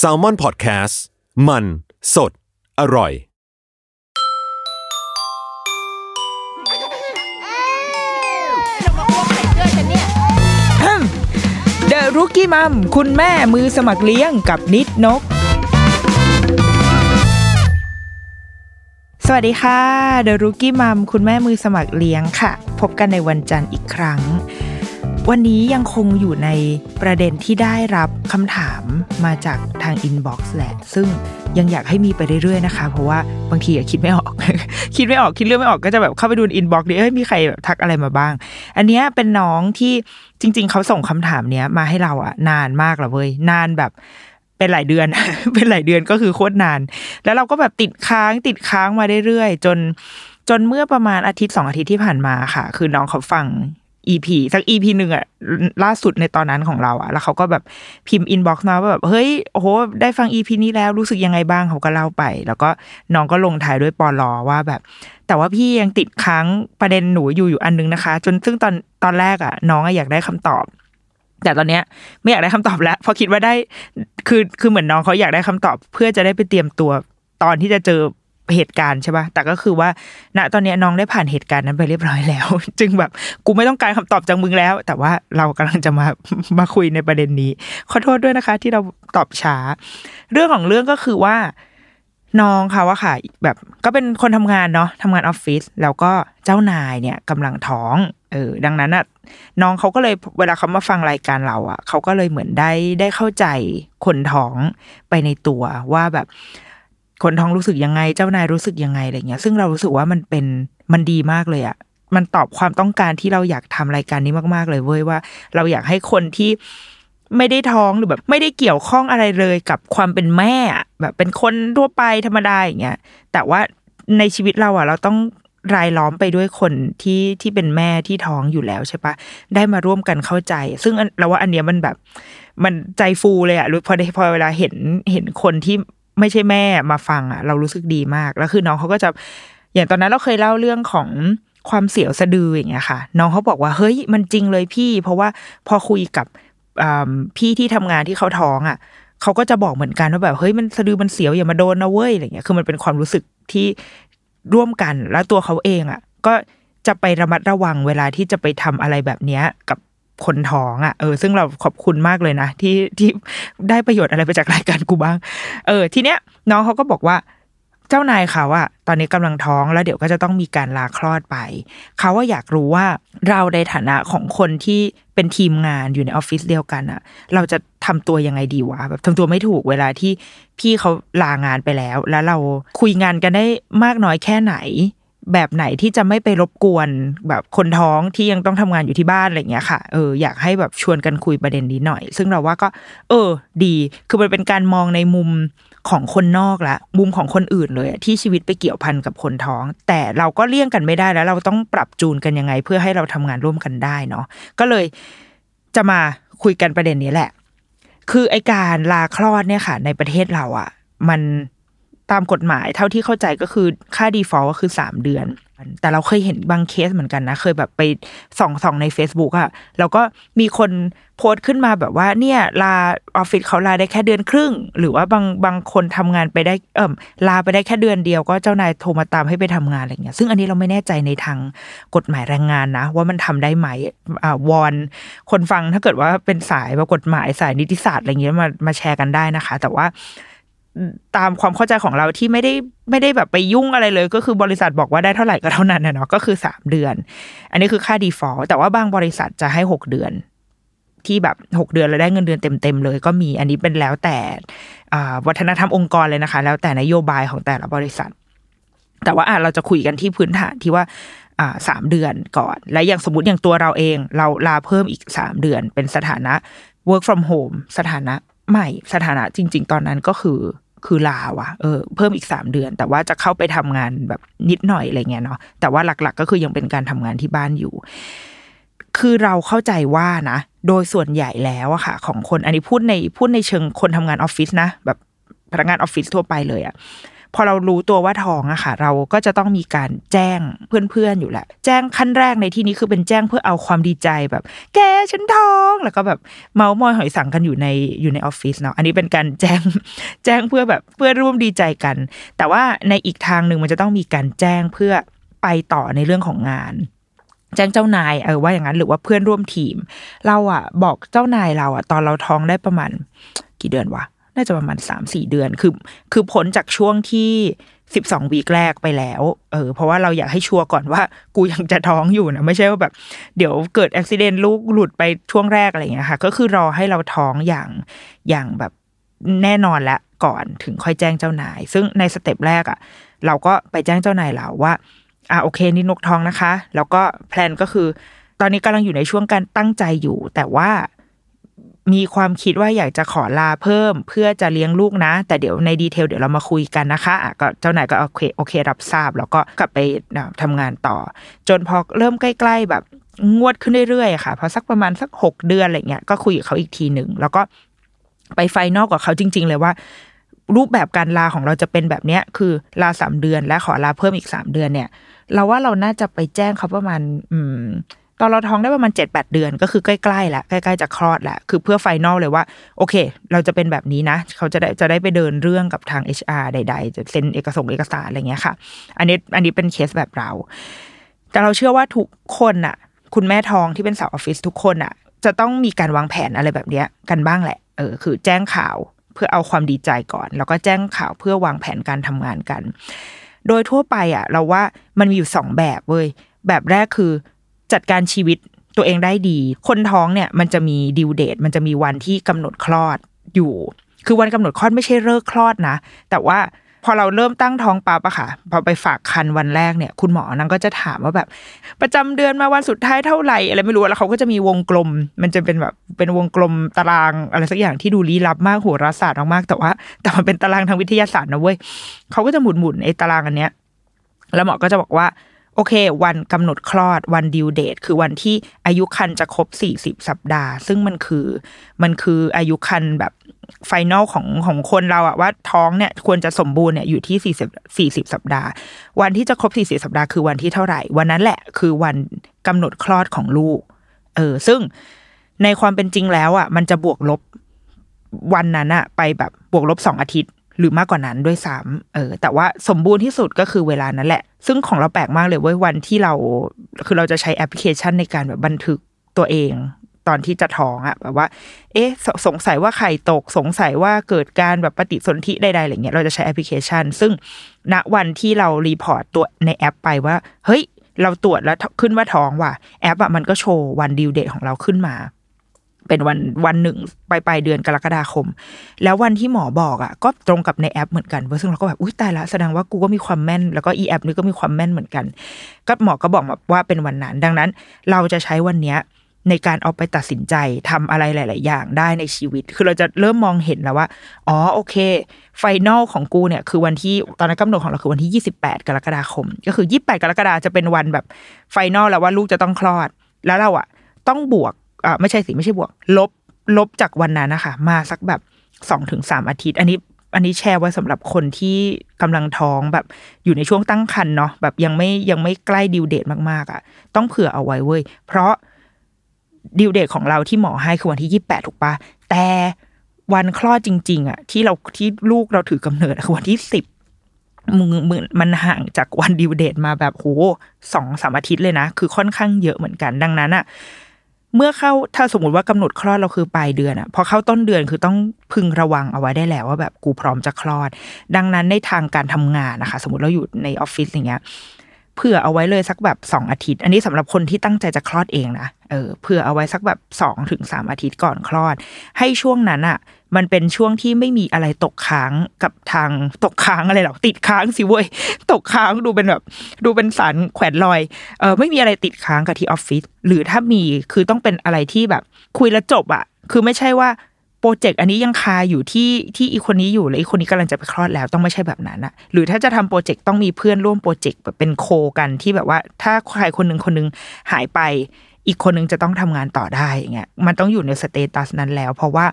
s a l ม o n PODCAST มัน สด อร่อยเดอะรุกี้มัมคุณแม่มือสมัครเลี้ยงกับนิดนก สวัสดีค่ะเดอะรุกี้มัมคุณแม่มือสมัครเลี้ยงค่ะ พบกันในวันจันทร์อีกครั้ง วันนี้ยังคงอยู่ในประเด็นที่ได้รับคำถามมาจากทาง inbox แหละ ซึ่งยังอยากให้มีไปเรื่อยๆนะคะ เพราะว่าบางทีอะคิดไม่ออก คิดไม่ออกคิดเรื่องไม่ออกก็จะแบบเข้าไปดู inbox ดิเอ้ยมีใครแบบทักอะไรมาบ้าง อันเนี้ยเป็นน้องที่จริง ๆ เขาส่งคำถามเนี้ยมาให้เราอะนานมากแล้วเว้ยนานแบบเป็นหลายเดือน เป็นหลายเดือนก็คือโคตรนาน แล้วเราก็แบบติดค้างติดค้างมาเรื่อยๆจนจนเมื่อประมาณอาทิตย์สองอาทิตย์ที่ผ่านมาค่ะ คือน้องเขาฟัง EP สัก EP หนึ่งอะล่าสุดในตอนนั้นของเราอะแล้วเขาก็แบบพิมพ์ inbox มาว่าแบบเฮ้ยโอ้โหได้ฟัง EP นี้แล้วรู้สึกยังไงบ้างเขาก็เล่าไป แล้วก็น้องก็ลงท้ายด้วยปอลอว่าแบบ แต่ว่าพี่ยังติดค้างประเด็นหนูอยู่อยู่อันนึงนะคะ จนซึ่งตอนตอนแรกอะน้องอยากได้คำตอบ แต่ตอนเนี้ยไม่อยากได้คำตอบแล้วเพราะคิดว่าได้คือคือเหมือนน้องเขาอยากได้คำตอบ เพื่อจะได้ไปเตรียมตัวตอนที่จะเจอ เหตุการณ์ใช่ปะแต่ก็คือว่า ณ ตอนนี้น้องได้ผ่านเหตุการณ์นั้นไปเรียบร้อยแล้ว จึงแบบกูไม่ต้องการคำตอบจากมึงแล้ว แต่ว่าเรากำลังจะมา มาคุยในประเด็นนี้ ขอโทษด้วยนะคะ ที่เราตอบช้า เรื่องของเรื่องก็คือว่า น้องเขาอะค่ะ แบบก็เป็นคนทำงานเนาะทำงานออฟฟิศ แล้วก็เจ้านายเนี่ยกำลังท้อง เออ ดังนั้นอะน้องเขาก็เลยเวลาเขามาฟังรายการเราอะเขาก็เลยเหมือนได้ได้เข้าใจคนท้องไปในตัวว่าแบบ คนท้องรู้สึกยังไง เจ้านายรู้สึกยังไงอะไรเงี้ย ซึ่งเรารู้สึกว่ามันเป็นมันดีมากเลยอะมันตอบความต้องการที่เราอยากทำรายการนี้มาก ๆ เลยเว้ยว่า เราอยากให้คนที่ไม่ได้ท้องหรือแบบ ไม่ได้เกี่ยวข้องอะไรเลยกับความเป็นแม่อะแบบเป็นคนทั่วไปธรรมดาอย่างเงี้ยแต่ว่าในชีวิตเราอะเราต้องรายล้อมไปด้วยคนที่ที่เป็นแม่ที่ท้องอยู่แล้วใช่ปะได้มาร่วมกันเข้าใจ ซึ่งเราว่าอันเนี้ยมันแบบ มันใจฟูเลยอะรู้พอได้พอเวลาเห็นเห็นคนที่ ไม่ใช่แม่มาฟังอะเรารู้สึกดีมาก แล้วคือน้องเขาก็จะอย่างตอนนั้นเราเคยเล่าเรื่องของความเสียวสะดืออย่างเงี้ยค่ะ น้องเขาบอกว่าเฮ้ยมันจริงเลยพี่ เพราะว่าพอคุยกับพี่ที่ทำงานที่เขาท้องอะเขาก็จะบอกเหมือนกันว่าแบบเฮ้ยมันสะดือมันเสียวอย่ามาโดนนะเว้ยอะไรเงี้ยคือมันเป็นความรู้สึกที่ร่วมกันแล้วตัวเขาเองอะ ก็จะไประมัดระวังเวลาที่จะไปทำอะไรแบบเนี้ยกับ คนท้องอะเออซึ่งเราขอบคุณมากเลยนะ ที่ที่ได้ประโยชน์อะไรไปจากรายการกูบ้าง เออ ทีเนี้ยน้องเขาก็บอกว่าเจ้านายเขาอะตอนนี้กำลังท้องแล้วเดี๋ยวก็จะต้องมีการลาคลอดไป เขาว่าอยากรู้ว่าเราในฐานะของคนที่เป็นทีมงานอยู่ในออฟฟิศเดียวกันอะเราจะทำตัวยังไงดีวะแบบทำตัวไม่ถูกเวลาที่พี่เขาลางานไปแล้ว แล้วเราคุยงานกันได้มากน้อยแค่ไหน แบบไหนที่จะไม่ไปรบกวนแบบคนท้องที่ยังต้องทำงานอยู่ที่บ้านอะไรอย่างเงี้ยค่ะเอออยากให้แบบชวนกันคุยประเด็นนี้หน่อย ซึ่งเราว่าก็ เออ ดี คือมันเป็นการมองในมุมของคนนอกละมุมของคนอื่นเลยที่ชีวิตไปเกี่ยวพันกับคนท้อง แต่เราก็เลี่ยงกันไม่ได้แล้ว เราต้องปรับจูนกันยังไง เพื่อให้เราทำงานร่วมกันได้เนาะก็เลยจะมาคุยกันประเด็นนี้แหละ คือไอการลาคลอดเนี่ยค่ะ ในประเทศเราอะ่ะ มัน ตามกฎหมายเท่าที่เข้าใจก็คือค่า default ก็คือสามเดือน แต่เราเคยเห็นบางเคสเหมือนกันนะ เคยแบบไปส่องส่องใน Facebook อะแล้วก็มีคนโพสต์ขึ้นมาแบบว่าเนี่ยลาออฟฟิศเขาลาได้แค่เดือนครึ่ง หรือว่าบางบางคนทำงานไปได้เอ่มลาไปได้แค่เดือนเดียวก็เจ้านายโทรมาตามให้ไปทำงานอะไรเงี้ยซึ่งอันนี้เราไม่แน่ใจในทางกฎหมายแรงงานนะ ว่ามันทำได้ไหมอ่าวอนคนฟังถ้าเกิดว่าเป็นสายแบบกฎหมายสายนิติศาสตร์อะไรเงี้ยมามาแชร์กันได้นะคะ แต่ว่า ตามความเข้าใจของเราที่ไม่ได้ไม่ได้แบบไปยุ่งอะไรเลย ก็คือบริษัทบอกว่าได้เท่าไหร่ก็เท่านั้นนะเนาะก็คือสามเดือน อันนี้คือค่า default แต่ว่าบางบริษัทจะให้หกเดือน ที่แบบหกเดือนแล้วได้เงินเดือนเต็มๆเลย ก็มีอันนี้เป็นแล้วแต่วัฒนธรรมองค์กรเลยนะคะ แล้วแต่นโยบายของแต่ละบริษัท แต่ว่าอะเราจะคุยกันที่พื้นฐานที่ว่าอ่าสามเดือนก่อน และอย่างสมมติอย่างตัวเราเอง เราลาเพิ่มอีกสามเดือน เป็นสถานะ work from home สถานะใหม่สถานะจริง ๆ ตอนนั้นก็คือ คือลาว่ะเออเพิ่มอีกสามเดือน แต่ว่าจะเข้าไปทำงานแบบนิดหน่อยอะไรเงี้ยเนาะแต่ว่าหลักๆ ก็คือยังเป็นการทำงานที่บ้านอยู่ คือเราเข้าใจว่านะโดยส่วนใหญ่แล้วอะค่ะ ของคนอันนี้พูดในพูดในเชิงคนทำงานออฟฟิศนะแบบพนักงานออฟฟิศทั่วไปเลยอะ พอเรารู้ตัวว่าท้องอะค่ะ เราก็จะต้องมีการแจ้งเพื่อนๆอยู่แหละ แจ้งขั้นแรกในที่นี้คือเป็นแจ้งเพื่อเอาความดีใจแบบ แกฉันท้องแล้วก็แบบเมาส์มอยหอยสังกันอยู่ในอยู่ในออฟฟิศเนาะอันนี้เป็นการแจ้งแจ้งเพื่อแบบเพื่อร่วมดีใจกัน แต่ว่าในอีกทางหนึ่งมันจะต้องมีการแจ้งเพื่อไปต่อในเรื่องของงานแจ้งเจ้านายเออว่าอย่างนั้นหรือว่าเพื่อนร่วมทีม เราอะบอกเจ้านายเราอะตอนเราท้องได้ประมาณ กี่เดือนวะ น่าจะประมาณสามสี่เดือน คือ คือพ้นจากช่วงที่สิบสองวีคแรกไปแล้ว เออ เพราะว่าเราอยากให้ชัวร์ก่อนว่า กูยังจะท้องอยู่นะ ไม่ใช่ว่าแบบ เดี๋ยวเกิดอุบิเหตุลูกหลุดไปช่วงแรกอะไรอย่างเงี้ยค่ะ ก็คือรอให้เราท้องอย่าง อย่างแบบแน่นอนล้วก่อนถึงค่อยแจ้งเจ้านาย ซึ่งในสเต็ปแรกอะ เราก็ไปแจ้งเจ้านายเราว่า อ่าโอเคนี่นกท้องนะคะ แล้วก็แพลนก็คือ ตอนนี้กำลังอยู่ในช่วงการตั้งใจอยู่ แต่ว่า มีความคิดว่าอยากจะขอลาเพิ่ม เพื่อจะเลี้ยงลูกนะ แต่เดี๋ยวในดีเทลเดี๋ยวเรามาคุยกันนะคะะก็เจ้านายก็โอเคโอเค รับทราบ แล้วก็กลับไปทำงานต่อ จนพอเริ่มใกล้ ๆ แบบงวดขึ้นเรื่อยๆค่ะพอสักประมาณสักหกเดือนอะไรเงี้ยก็คุยกับเขาอีกทีหนึ่งแล้วก็ไปไฟนอลกับเขาจริง ๆ เลยว่า รูปแบบการลาของเราจะเป็นแบบเนี้ยคือลาสามเดือน และขอลาเพิ่มอีกสามเดือนเนี่ย เราว่าเราน่าจะไปแจ้งเขาประมาณ อืม ตอนเราท้องได้ประมาณเจ็ดแปดเดือน ก็คือใกล้ๆแล้วใกล้ๆจะคลอดแล้วคือเพื่อ final เลยว่า โอเค เราจะเป็นแบบนี้นะ เขาจะได้จะได้ไปเดินเรื่องกับทาง HR ใด ๆ จะเซ็นเอกสารเอกสารอะไรเงี้ยค่ะ อันนี้อันนี้เป็นเคสแบบเรา แต่เราเชื่อว่าทุกคนน่ะคุณแม่ท้องที่เป็นสาวออฟฟิศทุกคนน่ะจะต้องมีการวางแผนอะไรแบบเนี้ยกันบ้างแหละเออคือแจ้งข่าวเพื่อเอาความดีใจก่อน แล้วก็แจ้งข่าวเพื่อวางแผนการทำงานกัน โดยทั่วไปอะ เราว่ามันมีอยู่สองแบบเว้ยแบบแรกคือ จัดการชีวิตตัวเองได้ดี คนท้องเนี่ยมันจะมีดิวเดต มันจะมีวันที่กำหนดคลอดอยู่ คือวันกำหนดคลอดไม่ใช่เลิกคลอดนะ แต่ว่าพอเราเริ่มตั้งท้องปั๊บอะค่ะ พอไปฝากคันวันแรกเนี่ย คุณหมอนั่งก็จะถามว่าแบบ ประจำเดือนมาวันสุดท้ายเท่าไหร่อะไรไม่รู้ แล้วเขาก็จะมีวงกลม มันจะเป็นแบบเป็นวงกลมตารางอะไรสักอย่างที่ดูลี้ลับมากโหราศาสตร์มากๆแต่ว่า แต่มันเป็นตารางทางวิทยาศาสตร์นะเว้ยเขาก็จะหมุนหมุนไอ้ตารางอันเนี้ย แล้วหมอก็จะบอกว่า โอเค วันกำหนดคลอดวัน due date คือวันที่อายุครรภ์จะครบสี่สิบสัปดาห์ ซึ่งมันคือมันคืออายุครรภ์แบบ final ของของคนเราอะว่าท้องเนี่ยควรจะสมบูรณ์เนี่ยอยู่ที่สี่สิบสี่สิบสัปดาห์ วันที่จะครบสี่สิบสัปดาห์คือวันที่เท่าไหร่ วันนั้นแหละคือวันกำหนดคลอดของลูก เออ ซึ่งในความเป็นจริงแล้วอะมันจะบวกลบวันนั้นอะไปแบบบวกลบสองอาทิตย์ หรือมากกว่านั้นด้วยซ้ำเออ แต่ว่าสมบูรณ์ที่สุดก็คือเวลานั้นแหละ ซึ่งของเราแปลกมากเลยเว้ยวันที่เรา คือเราจะใช้แอปพลิเคชันในการแบบบันทึกตัวเองตอนที่จะท้องอะแบบว่า เอ๊ะสสงสัยว่าไข่ตกสงสัยว่าเกิดการแบบปฏิสนธิใดๆอะไรเงี้ยเราจะใช้แอปพลิเคชัน ซึ่งณวันที่เรา report ตัวในแอปไปว่า เฮ้ย เราตรวจแล้วขึ้นว่าท้องว่ะแอปอะมันก็โชว์วัน due date ของเราขึ้นมา เป็นวันวันหนึ่งปลายปลายเดือนกรกฎาคม แล้ววันที่หมอบอกอะก็ตรงกับในแอปเหมือนกันเว้ยซึ่งเราก็แบบอุ้ยตายละแสดงว่ากูก็มีความแม่น แล้วก็อีแอปนี้ก็มีความแม่นเหมือนกัน ก็หมอก็บอกว่าเป็นวันนั้น ดังนั้น เราจะใช้วันเนี้ยในการเอาไปตัดสินใจทำอะไรหลาย ๆ อย่างได้ในชีวิต คือเราจะเริ่มมองเห็นแล้วว่า อ๋อ โอเค final ของกูเนี่ย คือวันที่ ตอนนั้นกำหนดของเราคือวันที่ 28 กรกฎาคม ก็คือ 28 กรกฎาจะเป็นวันแบบไฟนอลแล้วว่าลูกจะต้องคลอด แล้วเราอะต้องบวก อ่าไม่ใช่สิไม่ใช่บวก ลบลบจากวันนั้นนะคะมาสักแบบสองถึงสามอาทิตย์ อันนี้อันนี้แชร์ไว้สำหรับคนที่กำลังท้องแบบอยู่ในช่วงตั้งครรภ์เนาะแบบยังไม่ยังไม่ใกล้ดิวเดตมากๆอะ่ะ ต้องเผื่อเอาไว้เว้ย เพราะดิวเดตของเราที่หมอให้คือวันที่ยี่แปดถูกปะแต่วันคลอดจริง ๆอะ่ะ ที่เราที่ลูกเราถือกำเนิดคือวันที่สิบมึงมึงมันห่างจากวันดิวเดตมาแบบโหสองสามอาทิตย์เลยนะ คือค่อนข้างเยอะเหมือนกันดังนั้นอะ่ะ เมื่อเข้าถ้าสมมติว่ากำหนดคลอดเราคือปลายเดือนอะพอเข้าต้นเดือนคือต้องพึงระวังเอาไว้ได้แล้วว่าแบบกูพร้อมจะคลอด ดังนั้นในทางการทำงานนะคะ สมมติเราอยู่ในออฟฟิศอย่างเงี้ยเผื่อเอาไว้เลยสักแบบสองอาทิตย์ อันนี้สำหรับคนที่ตั้งใจจะคลอดเองนะเออเผื่อเอาไว้สักแบบสองถึงสามอาทิตย์ก่อนคลอด ให้ช่วงนั้นอะ มันเป็นช่วงที่ไม่มีอะไรตกค้างกับทางตกค้างอะไรหรอกติดค้างสิเว้ยตกค้างดูเป็นแบบ ดูเป็นสารแขวนลอยเออไม่มีอะไรติดค้างกับที่ออฟฟิศหรือถ้ามีคือต้องเป็นอะไรที่แบบ คุยแล้วจบอะคือไม่ใช่ว่าโปรเจกต์อันนี้ยังคาอยู่ที่ที่อีคนนี้อยู่แล้วอีคนนี้กำลังจะไปคลอดแล้วต้องไม่ใช่แบบนั้นอะหรือถ้าจะทำโปรเจกต์ต้องมีเพื่อนร่วมโปรเจกต์แบบเป็น co กันที่แบบว่า ถ้าใครคนหนึ่งคนหนึงหายไป อีกคนหนึงจะต้องทำงานต่อได้อย่างเงี้ยมันต้องอยู่ใน status นั้นแล้ว เพราะว่า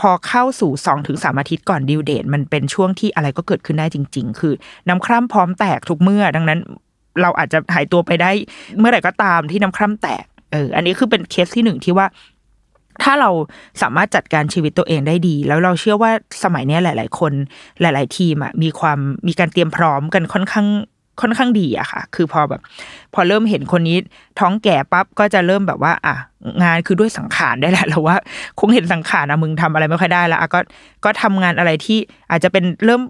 พอเข้าสู่สองถึงสามอาทิตย์ก่อน due date มันเป็นช่วงที่อะไรก็เกิดขึ้นได้จริง ๆ คือน้ำคร่ำพร้อมแตกทุกเมื่อ ดังนั้น เราอาจจะหายตัวไปได้เมื่อไหร่ก็ตามที่น้ำคร่ำแตกเอออันนี้คือเป็นเคสที่หนึ่งที่ว่า ถ้าเราสามารถจัดการชีวิตตัวเองได้ดี แล้วเราเชื่อว่าสมัยนี้หลาย ๆ คน หลาย ๆ ทีมอะมีความมีการเตรียมพร้อมกันค่อนข้าง ค่อนข้างดีอะค่ะ คือพอแบบ พอเริ่มเห็นคนนี้ท้องแก่ปั๊บก็จะเริ่มแบบว่า อะงานคือด้วยสังขารได้แหละเราว่า คงเห็นสังขารนะมึงทำอะไรไม่ค่อยได้แล้วอะก็ก็ทำงานอะไรที่อาจจะเป็นเริ่ม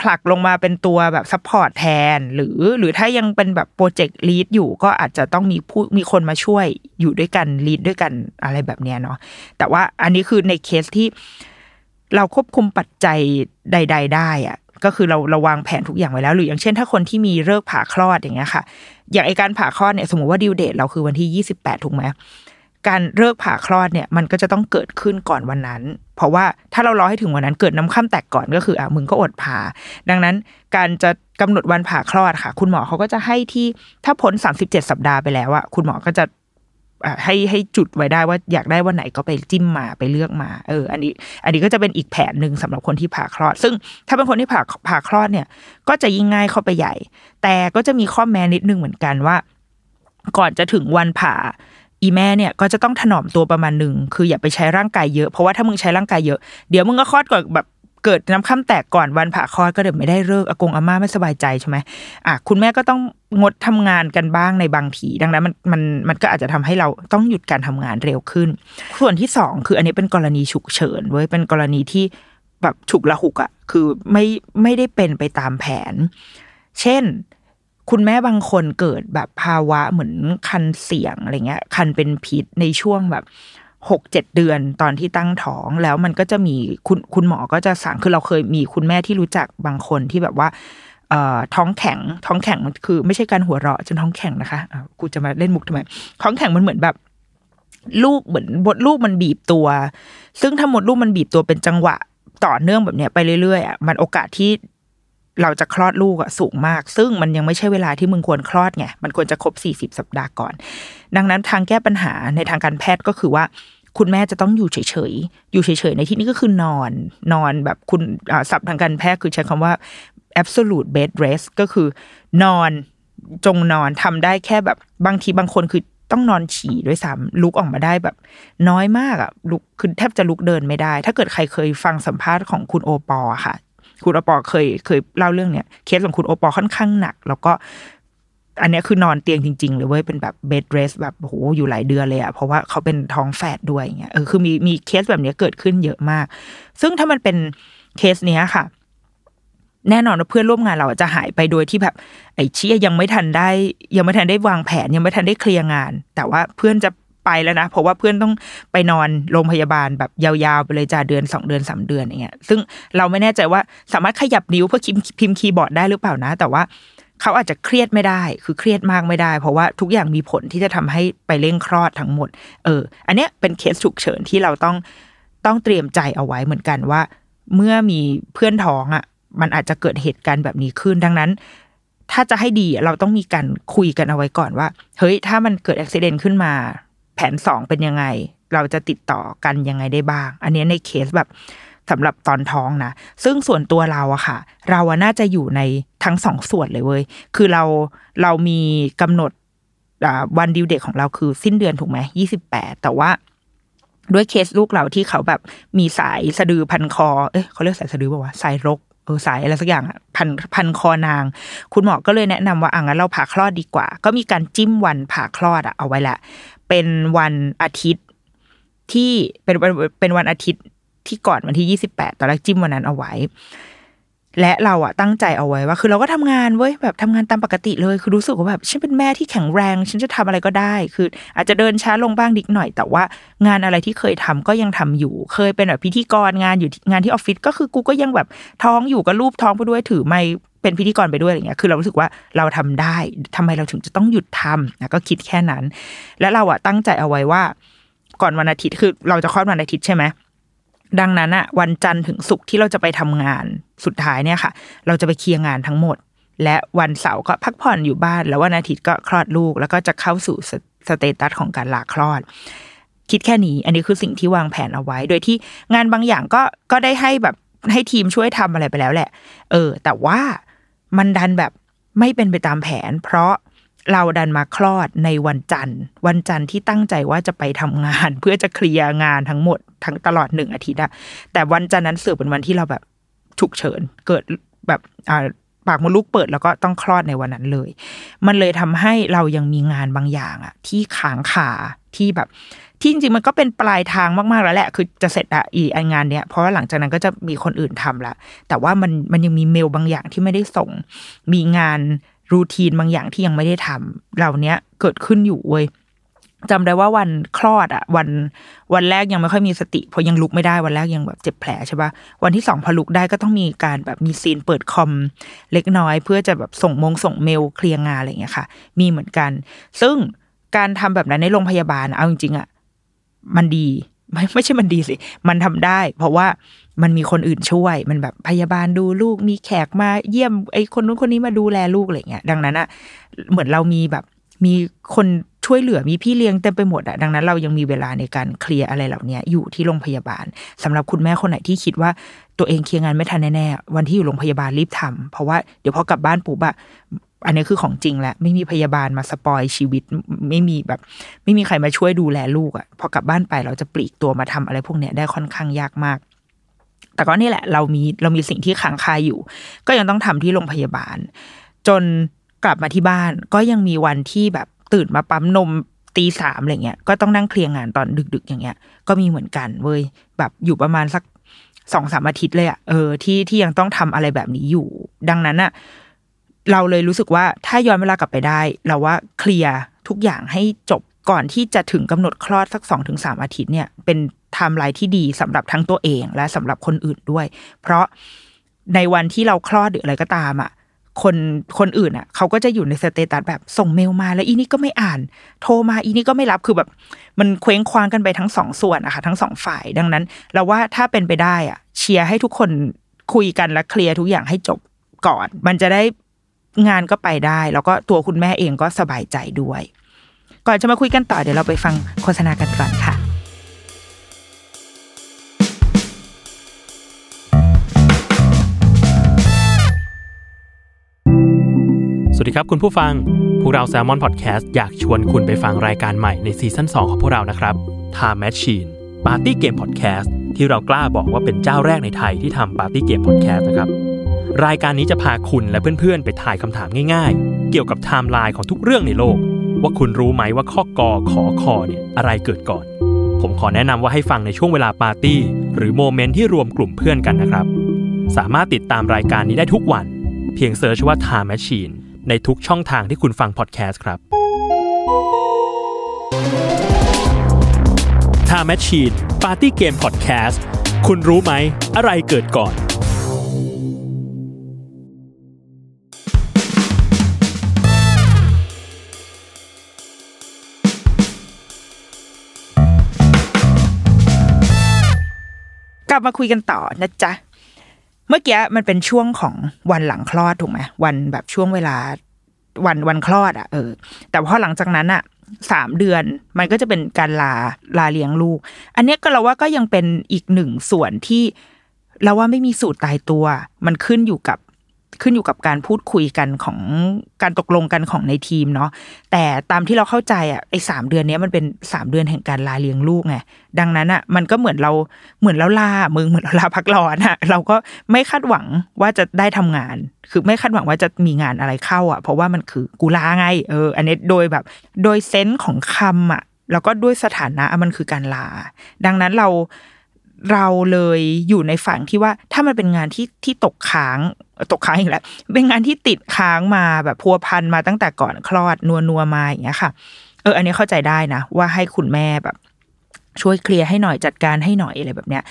ผลักลงมาเป็นตัวแบบ support แทน หรือหรือถ้ายังเป็นแบบ project lead อยู่ก็อาจจะต้องมีผู้มีคนมาช่วยอยู่ด้วยกัน lead ด้วยกันอะไรแบบเนี้ยเนาะแต่ว่าอันนี้คือในเคสที่เราควบคุมปัจจัยใด ๆ ได้อะ ก็คือเราเราวางแผนทุกอย่างไว้แล้ว หรืออย่างเช่น ถ้าคนที่มีเลิกผ่าคลอดอย่างเงี้ยค่ะ อย่างไอการผ่าคลอดเนี่ยสมมติว่าดิวเดทเราคือวันที่ยี่สิบแปดถูกไหมการเลิกผ่าคลอดเนี่ยมันก็จะต้องเกิดขึ้นก่อนวันนั้น เพราะว่าถ้าเรารอให้ถึงวันนั้นเกิดน้ำข้ามแตกก่อนก็คืออะมึงก็อดผ่า ดังนั้นการจะกำหนดวันผ่าคลอดค่ะ คุณหมอเขาก็จะให้ที่ถ้าพ้นสามสิบเจ็ดสัปดาห์ไปแล้วอะคุณหมอก็จะ ให้ให้จุดไว้ได้ว่าอยากได้วันไหนก็ไปจิ้มมาไปเลือกมาเออ อันนี้ อันนี้ก็จะเป็นอีกแผนหนึ่งสำหรับคนที่ผ่าคลอด ซึ่งถ้าเป็นคนที่ผ่าผ่าคลอดเนี่ย ก็จะยิ่งง่ายเข้าไปใหญ่ แต่ก็จะมีข้อแม้นิดนึงเหมือนกันว่า ก่อนจะถึงวันผ่าอีแม่เนี่ยก็จะต้องถนอมตัวประมาณหนึ่งคืออย่าไปใช้ร่างกายเยอะเพราะว่าถ้ามึงใช้ร่างกายเยอะเดี๋ยวมึงก็คลอดก่อนแบบ เกิดน้ำข้ามแตกก่อนวันผ่าคลอดก็เดี๋ยวไม่ได้เลิกอากงอาม่าไม่สบายใจใช่ไหมอะคุณแม่ก็ต้องงดทำงานกันบ้างในบางทีดังนั้นมันมันมันก็อาจจะทำให้เราต้องหยุดการทำงานเร็วขึ้น ส่วนที่สองคืออันนี้เป็นกรณีฉุกเฉินเว้ยเป็นกรณีที่แบบฉุกละหุกอะ่ะคือไม่ไม่ได้เป็นไปตามแผน เช่น คุณแม่บางคนเกิดแบบภาวะเหมือนคันเสียงอะไรเงี้ย คันเป็นพิษในช่วงแบบ หกเจ็ดเดือนตอนที่ตั้งท้องแล้วมันก็จะมีคุณคุณหมอก็จะสั่งคือเราเคยมีคุณแม่ที่รู้จักบางคนที่แบบว่าเอ่อท้องแข็งท้องแข็งมันคือไม่ใช่การหัวเราะจนท้องแข็งนะคะะกูจะมาเล่นมุกทำไมท้องแข็งมันเหมือนแบบ ลูกเหมือนบดลูกมันบีบตัว ซึ่งถ้าหมดลูกมันบีบตัวเป็นจังหวะต่อเนื่องแบบเนี้ยไปเรื่อยๆอะมันโอกาสที่ เราจะคลอดลูกอะสูงมาก ซึ่งมันยังไม่ใช่เวลาที่มึงควรคลอดไงมันควรจะครบสี่สิบสัปดาห์ก่อน ดังนั้นทางแก้ปัญหาในทางการแพทย์ก็คือว่า คุณแม่จะต้องอยู่เฉยๆอยู่เฉยๆในที่นี้ก็คือนอนนอนแบบคุณศัพท์ทางการแพทย์คือใช้คำว่า absolute bed rest ก็คือนอนจงนอนทำได้แค่แบบบางทีบางคนคือต้องนอนฉี่ด้วยซ้ำลุกออกมาได้แบบ น้อยมากอะลุกคือแทบจะลุกเดินไม่ได้ ถ้าเกิดใครเคยฟังสัมภาษณ์ของคุณโอปอค่ะ คุณโอปอเคยเคยเล่าเรื่องเนี้ยเคสของคุณโอปอค่อนข้างหนัก แล้วก็อันนี้คือนอนเตียงจริง ๆ เลยเว้ยเป็นแบบเบดเรสแบบโหอยู่หลายเดือนเลยอะเพราะว่าเขาเป็นท้องแฝดด้วยเงี้ยเออคือมีมีเคสแบบนี้เกิดขึ้นเยอะมาก ซึ่งถ้ามันเป็นเคสเนี้ยค่ะ แน่นอนว่าเพื่อนร่วมงานเราจะหายไปโดยที่แบบ ไอ้เชี่ยยังไม่ทันได้ ยังไม่ทันได้วางแผนยังไม่ทันได้ clear งาน แต่ว่าเพื่อนจะ ไปแล้วนะ เพราะว่าเพื่อนต้องไปนอนโรงพยาบาลแบบยาวๆไปเลยจ้าเดือนสองเดือนสามเดือนอย่างเงี้ยซึ่งเราไม่แน่ใจว่าสามารถขยับนิ้วเพื่อพิมพ์คีย์บอร์ดได้หรือเปล่านะ แต่ว่าเขาอาจจะเครียดไม่ได้ คือเครียดมากไม่ได้ เพราะว่าทุกอย่างมีผลที่จะทำให้ไปเร่งคลอดทั้งหมด เออ อันเนี้ยเป็นเคสฉุกเฉินที่เราต้องต้องเตรียมใจเอาไว้เหมือนกันว่า เมื่อมีเพื่อนท้องอะ มันอาจจะเกิดเหตุการณ์แบบนี้ขึ้นดังนั้น ถ้าจะให้ดีเราต้องมีการคุยกันเอาไว้ก่อนว่า เฮ้ย ถ้ามันเกิดอุบิเหตุขึ้นมา แผนสองเป็นยังไง เราจะติดต่อกันยังไงได้บ้าง อันนี้ในเคสแบบสำหรับตอนท้องนะ ซึ่งส่วนตัวเราอะค่ะ เราอะน่าจะอยู่ในทั้งสองส่วนเลยเว้ย คือเราเรามีกำหนดวันดิวเด็กของเราคือสิ้นเดือนถูกไหมยี่สิบแปดแต่ว่าด้วยเคสลูกเราที่เขาแบบมีสายสะดือพันคอ เอ๊ะเขาเรียกสายสะดือป่าวะสายรกเออสายอะไรสักอย่างอะพันพันคอนาง คุณหมอก็เลยแนะนำว่าอะงั้นเราผ่าคลอดดีกว่า ก็มีการจิ้มวันผ่าคลอดอะเอาไว้ละ เป็นวันอาทิตย์ที่เป็นเป็นวันอาทิตย์ที่ก่อนวันที่ยี่สิบแปดตอนแรกจิ้มวันนั้นเอาไว้ และเราอะตั้งใจเอาไว้ว่า คือเราก็ทำงานเว้ยแบบทำงานตามปกติเลย คือรู้สึกว่าแบบฉันเป็นแม่ที่แข็งแรง ฉันจะทำอะไรก็ได้ คือ อาจจะเดินช้าลงบ้างนิดหน่อย แต่ว่างานอะไรที่เคยทำก็ยังทำอยู่ เคยเป็นแบบพิธีกรงานอยู่งานที่ออฟฟิศก็คือกูก็ยังแบบท้องอยู่ก็รูปท้องไปด้วยถือไม่ เป็นพิธีกรไปด้วยอะไรเงี้ย คือเรารู้สึกว่าเราทำได้ทำไมเราถึงจะต้องหยุดทำนะก็คิดแค่นั้น และเราอะตั้งใจเอาไว้ว่า ก่อนวันอาทิตย์คือเราจะคลอดวันอาทิตย์ใช่ไหมดังนั้นอะวันจันทร์ถึงศุกร์ที่เราจะไปทำงานสุดท้ายเนี่ยค่ะ เราจะไปเคลียร์งานทั้งหมด และวันเสาร์ก็พักผ่อนอยู่บ้าน แล้ววันอาทิตย์ก็คลอดลูก แล้วก็จะเข้าสู่สเตตัสของการลาคลอด คิดแค่นี้ อันนี้คือสิ่งที่วางแผนเอาไว้ โดยที่งานบางอย่างก็ก็ได้ให้แบบให้ทีมช่วยทำอะไรไปแล้วแหละ เออ แต่ว่า มันดันแบบไม่เป็นไปตามแผน เพราะเราดันมาคลอดในวันจันทร์ วันจันทร์ที่ตั้งใจว่าจะไปทำงาน เพื่อจะเคลียร์งานทั้งหมดทั้งตลอดหนึ่งอาทิตย์อะแต่วันจันทร์นั้นเสือเป็นวันที่เราแบบฉุกเฉินเกิดแบบอ่าปากมดลูกเปิดแล้วก็ต้องคลอดในวันนั้นเลย มันเลยทำให้เรายังมีงานบางอย่างอะที่ค้างคาที่แบบ ที่จริงมันก็เป็นปลายทางมากๆแล้วแหละ คือจะเสร็จอะอีอันงานเนี้ยเพราะว่าหลังจากนั้นก็จะมีคนอื่นทำละ แต่ว่ามันมันยังมีเมลบางอย่างที่ไม่ได้ส่ง มีงานรูทีนบางอย่างที่ยังไม่ได้ทำเหล่าเนี้ยเกิดขึ้นอยู่เว้ยจำได้ว่าวันคลอดอะวันวันแรกยังไม่ค่อยมีสติเพราะยังลุกไม่ได้วันแรกยังแบบเจ็บแผลใช่ปะวันที่สองพอลุกได้ก็ต้องมีการแบบมีซีนเปิดคอมเล็กน้อย เพื่อจะแบบส่งมงส่งเมลเคลียร์งานอะไรอย่างเงี้ยค่ะ มีเหมือนกัน ซึ่งการทำแบบนั้นในโรงพยาบาลเอาจริงๆอะ มันดี ไม่ไม่ใช่มันดีสิ มันทำได้ เพราะว่ามันมีคนอื่นช่วย มันแบบพยาบาลดูลูกมีแขกมาเยี่ยมไอ้คนนู้นคนนี้มาดูแลลูกอะไรเงี้ยดังนั้นอะเหมือนเรามีแบบมีคนช่วยเหลือมีพี่เลี้ยงเต็มไปหมดอะดังนั้นเรายังมีเวลาในการเคลียร์อะไรเหล่านี้อยู่ที่โรงพยาบาลสำหรับคุณแม่คนไหนที่คิดว่าตัวเองเคลียร์งานไม่ทันแน่ๆวันที่อยู่โรงพยาบาลรีบทำเพราะว่าเดี๋ยวพอกลับบ้านปุ๊บอะ อันนี้คือของจริงแหละ ไม่มีพยาบาลมาสปอยชีวิต ไม่มีแบบ ไม่มีใครมาช่วยดูแลลูกอะพอกลับบ้านไปเราจะปลีกตัวมาทำอะไรพวกเนี้ยได้ค่อนข้างยากมาก แต่ก็นี่แหละ เรามีเรามีสิ่งที่ค้างคาอยู่ ก็ยังต้องทำที่โรงพยาบาล จนกลับมาที่บ้าน ก็ยังมีวันที่แบบตื่นมาปั๊มนมตีสามอะไรเงี้ยก็ต้องนั่ง clear งานตอนดึก ๆ อย่างเงี้ย ก็มีเหมือนกันเว้ยแบบอยู่ประมาณสักสองสามอาทิตย์เลยอะเออที่ที่ยังต้องทำอะไรแบบนี้อยู่ ดังนั้นอะ เราเลยรู้สึกว่าถ้าย้อนเวลากลับไปได้ เราว่า clear ทุกอย่างให้จบก่อนที่จะถึงกำหนดคลอดสักสองถึงสามอาทิตย์เนี่ยเป็นไทม์ไลน์ที่ดีสำหรับทั้งตัวเองและสำหรับคนอื่นด้วย เพราะในวันที่เราคลอดหรืออะไรก็ตามอะคนคนอื่นอะเขาก็จะอยู่ในสเตตัสแบบส่งเมลมาแล้วอีนี่ก็ไม่อ่าน โทรมาอีนี่ก็ไม่รับคือแบบ มันเคว้งคว้างกันไปทั้งสองส่วนอะค่ะทั้งสองฝ่ายดังนั้น เราว่าถ้าเป็นไปได้อะ เชียร์ให้ทุกคนคุยกันและเคลียร์ทุกอย่างให้จบก่อน มันจะได้ งานก็ไปได้ แล้วก็ตัวคุณแม่เองก็สบายใจด้วย ก่อนจะมาคุยกันต่อเดี๋ยวเราไปฟังโฆษณากันก่อนค่ะสวัสดีครับคุณผู้ฟัง พวกเรา Salmon Podcast อยากชวนคุณไปฟังรายการใหม่ในซีซั่น2 ของพวกเรานะครับ Time Machine Party Game Podcast ที่เรากล้าบอกว่าเป็นเจ้าแรกในไทยที่ทำ Party Game Podcast นะครับ รายการนี้จะพาคุณและเพื่อนๆ ไปทายคำถามง่ายๆ เกี่ยวกับไทม์ไลน์ของทุกเรื่องในโลก ว่าคุณรู้ไหมว่าข้อกอขอคอเนี่ยอะไรเกิดก่อน ผมขอแนะนำว่าให้ฟังในช่วงเวลาปาร์ตี้ หรือโมเมนต์ที่รวมกลุ่มเพื่อนกันนะครับ สามารถติดตามรายการนี้ได้ทุกวัน เพียงเซิร์ชว่า Time Machine ในทุกช่องทางที่คุณฟังพอดแคสต์ครับ Time Machine Party Game Podcast คุณรู้ไหม อะไรเกิดก่อน ลับมาคุยกันต่อนะจ๊ะ เมื่อกี้มันเป็นช่วงของวันหลังคลอดถูกไหมวันแบบช่วงเวลาวันวันคลอดอะเออ แต่พอหลังจากนั้นอะสามเดือนมันก็จะเป็นการลาลาเลี้ยงลูก อันนี้ก็เราว่าก็ยังเป็นอีกหนึ่งส่วนที่เราว่าไม่มีสูตรตายตัว มันขึ้นอยู่กับ ขึ้นอยู่กับการพูดคุยกันของการตกลงกันของในทีมเนาะแต่ตามที่เราเข้าใจอะไอ้สามเดือนเนี้ยมันเป็นสามเดือนแห่งการลาเลี้ยงลูกไงดังนั้นอะมันก็เหมือนเราเหมือนเราลามึงเหมือนเราลาพักร้อนอะเราก็ไม่คาดหวังว่าจะได้ทำงาน คือไม่คาดหวังว่าจะมีงานอะไรเข้าอะ เพราะว่ามันคือกูลาไงเออ อันนี้โดยแบบ โดยเซนส์ของคำอะแล้วก็ด้วยสถานะมันคือการลา ดังนั้นเรา เราเลยอยู่ในฝั่งที่ว่าถ้ามันเป็นงานที่ที่ตกค้างตกค้างอีกแล้วเป็นงานที่ติดค้างมาแบบพัวพันมาตั้งแต่ก่อนคลอดนัวนัวมาอย่างเงี้ยค่ะ เออ อันนี้เข้าใจได้นะ ว่าให้คุณแม่แบบ ช่วยเคลียร์ให้หน่อยจัดการให้หน่อยอะไรแบบเนี้ย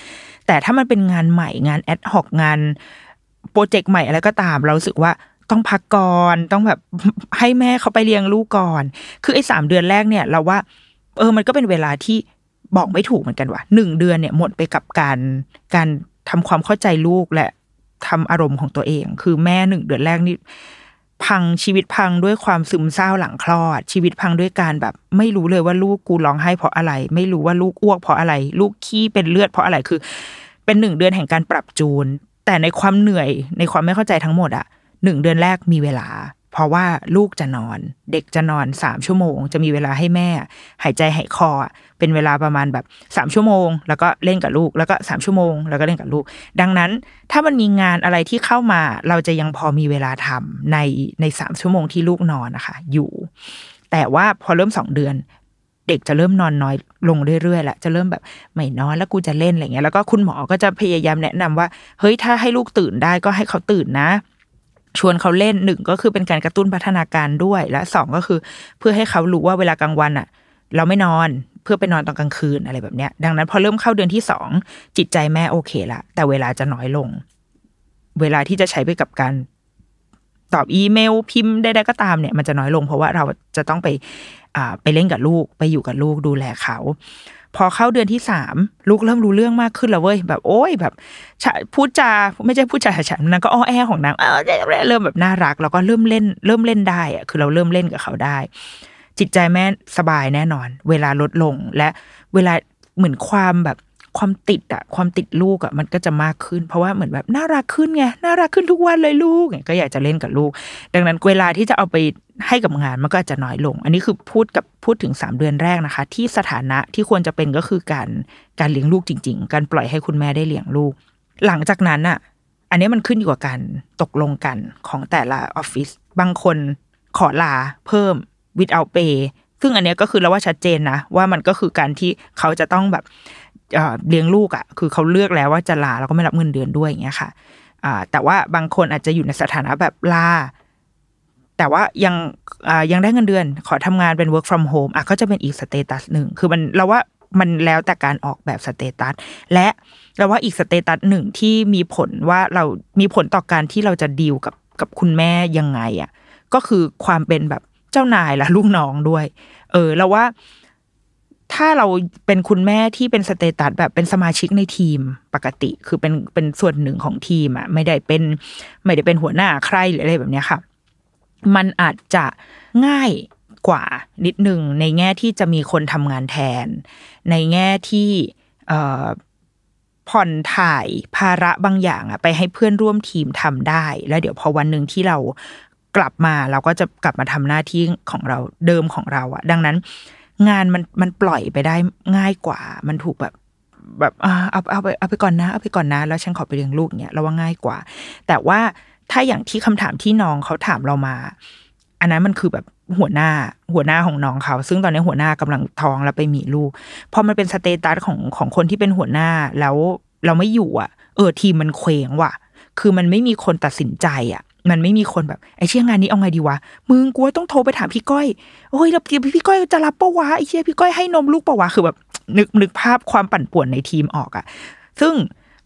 แต่ถ้ามันเป็นงานใหม่งานแอดฮอกงานโปรเจกต์ใหม่อะไรก็ตาม เราสึกว่าต้องพักก่อนต้องแบบให้แม่เขาไปเลี้ยงลูกก่อน คือไอ้สามเดือนแรกเนี่ย เราว่า เออมันก็เป็นเวลาที่ บอกไม่ถูกเหมือนกันว่าหนึ่งเดือนเนี่ยหมดไปกับการการทำความเข้าใจลูกและทำอารมณ์ของตัวเอง คือแม่หนึ่งเดือนแรกนี่พังชีวิตพังด้วยความซึมเศร้าหลังคลอด ชีวิตพังด้วยการแบบ ไม่รู้เลยว่าลูกกูร้องไห้เพราะอะไร ไม่รู้ว่าลูกอ้วกเพราะอะไร ลูกขี้เป็นเลือดเพราะอะไรคือ เป็นหนึ่งเดือนแห่งการปรับจูน แต่ในความเหนื่อยในความไม่เข้าใจทั้งหมดอะหนึ่งเดือนแรกมีเวลา ราะว่าลูกจะนอน เด็กจะนอนสามชั่วโมง จะมีเวลาให้แม่ หายใจหายคอเป็นเวลาประมาณแบบสามชั่วโมง แล้วก็เล่นกับลูก แล้วก็สามชั่วโมง แล้วก็เล่นกับลูก ดังนั้น ถ้ามันมีงานอะไรที่เข้ามา เราจะยังพอมีเวลาทำในในสามชั่วโมงที่ลูกนอนนะคะ อยู่ แต่ว่าพอเริ่มสองเดือนเด็กจะเริ่มนอนน้อยลงเรื่อยๆแหละจะเริ่มแบบไม่นอนแล้วกูจะเล่นอะไรเงี้ยแล้วก็คุณหมอก็จะพยายามแนะนำว่า เฮ้ยถ้าให้ลูกตื่นได้ก็ให้เขาตื่นนะ ชวนเขาเล่นหนึ่งก็คือเป็นการกระตุ้นพัฒนาการด้วย และสองก็คือเพื่อให้เขารู้ว่าเวลากลางวันอะ เราไม่นอนเพื่อไปนอนตอนกลางคืนอะไรแบบเนี้ย ดังนั้นพอเริ่มเข้าเดือนที่สองจิตใจแม่โอเคละแต่เวลาจะน้อยลง เวลาที่จะใช้ไปกับการตอบอีเมลพิมพ์ใดๆก็ตามเนี่ย มันจะน้อยลงเพราะว่าเราจะต้องไปอ่าไปเล่นกับลูกไปอยู่กับลูกดูแลเขา พอเข้าเดือนที่สามลูกเริ่มรู้เรื่องมากขึ้นแล้วเว้ยแบบโอ้ยแบบพูดจาไม่ใช่พูดจาฉันนางก็อ้อแอของนางเออเริ่มแบบน่ารัก แล้วก็เริ่มเล่น เริ่มเล่นได้อะคือเราเริ่มเล่นกับเขาได้ จิตใจแม่สบายแน่นอน เวลาลดลงและเวลาเหมือนความแบบ ความติดอะความติดลูกอะมันก็จะมากขึ้น เพราะว่าเหมือนแบบน่ารักขึ้นไงน่ารักขึ้นทุกวันเลยลูกก็อยากจะเล่นกับลูก ดังนั้นเวลาที่จะเอาไปให้กับงานมันก็อาจจะน้อยลง อันนี้คือพูดกับพูดถึงสามเดือนแรกนะคะ ที่สถานะที่ควรจะเป็นก็คือการการเลี้ยงลูกจริง ๆ การปล่อยให้คุณแม่ได้เลี้ยงลูก หลังจากนั้นอะอันนี้มันขึ้นอยู่กับการตกลงกันของแต่ละออฟฟิศบางคนขอลาเพิ่ม without pay ซึ่งอันนี้ก็คือเราว่าชัดเจนนะ ว่ามันก็คือการที่เขาจะต้องแบบ เลี้ยงลูกอะ่ะคือเขาเลือกแล้วว่าจะลาแล้วก็ไม่รับเงินเดือนด้วยอย่างเงี้ยค่ะแต่ว่าบางคนอาจจะอยู่ในสถานะแบบลา แต่ว่ายังยังได้เงินเดือน ขอทำงานเป็น work from home อะก็จะเป็นอีก status หนึ่งคือมันเราว่ามันแล้วแต่การออกแบบ status และเราว่าอีก status หนึ่งที่มีผลว่าเรามีผลต่อการที่เราจะดีลกับกับคุณแม่ยังไงอะก็คือความเป็นแบบเจ้านายและลูกน้องด้วย เออเราว่า ถ้าเราเป็นคุณแม่ที่เป็น status แบบเป็นสมาชิกในทีมปกติ คือเป็นเป็นส่วนหนึ่งของทีมอะไม่ได้เป็น ไม่ได้เป็นหัวหน้าใครหรืออะไรแบบนี้ค่ะ มันอาจจะง่ายกว่านิดหนึ่งในแง่ที่จะมีคนทำงานแทน ในแง่ที่ผ่อนถ่ายภาระบางอย่างอะไปให้เพื่อนร่วมทีมทำได้ แล้วเดี๋ยวพอวันหนึ่งที่เรากลับมาเราก็จะกลับมาทำหน้าที่ของเราเดิมของเราอะดังนั้น งานมันมันปล่อยไปได้ง่ายกว่า มันถูกแบบแบบเอาเอาไปเอาไปก่อนนะเอาไปก่อนนะ แล้วฉันขอไปเลี้ยงลูกเนี่ยเราว่าง่ายกว่า แต่ว่าถ้าอย่างที่คำถามที่น้องเขาถามเรามา อันนั้นมันคือแบบหัวหน้าหัวหน้าของน้องเขา ซึ่งตอนนี้หัวหน้ากำลังท้องแล้วไปมีลูกพอมันเป็นสเตตัสของของคนที่เป็นหัวหน้าแล้วเราไม่อยู่อะ เออทีมมันเคว้งว่ะ คือมันไม่มีคนตัดสินใจอะ มันไม่มีคนแบบไอ้เชี่ยงานนี้เอาไงดีวะมึงกูต้องโทรไปถามพี่ก้อยโอ้ยแล้วพี่ก้อยจะรับปะวะไอ้เชี่ยพี่ก้อยให้นมลูกปะวะคือแบบ นึกนึกภาพความปั่นป่วนในทีมออกอะซึ่ง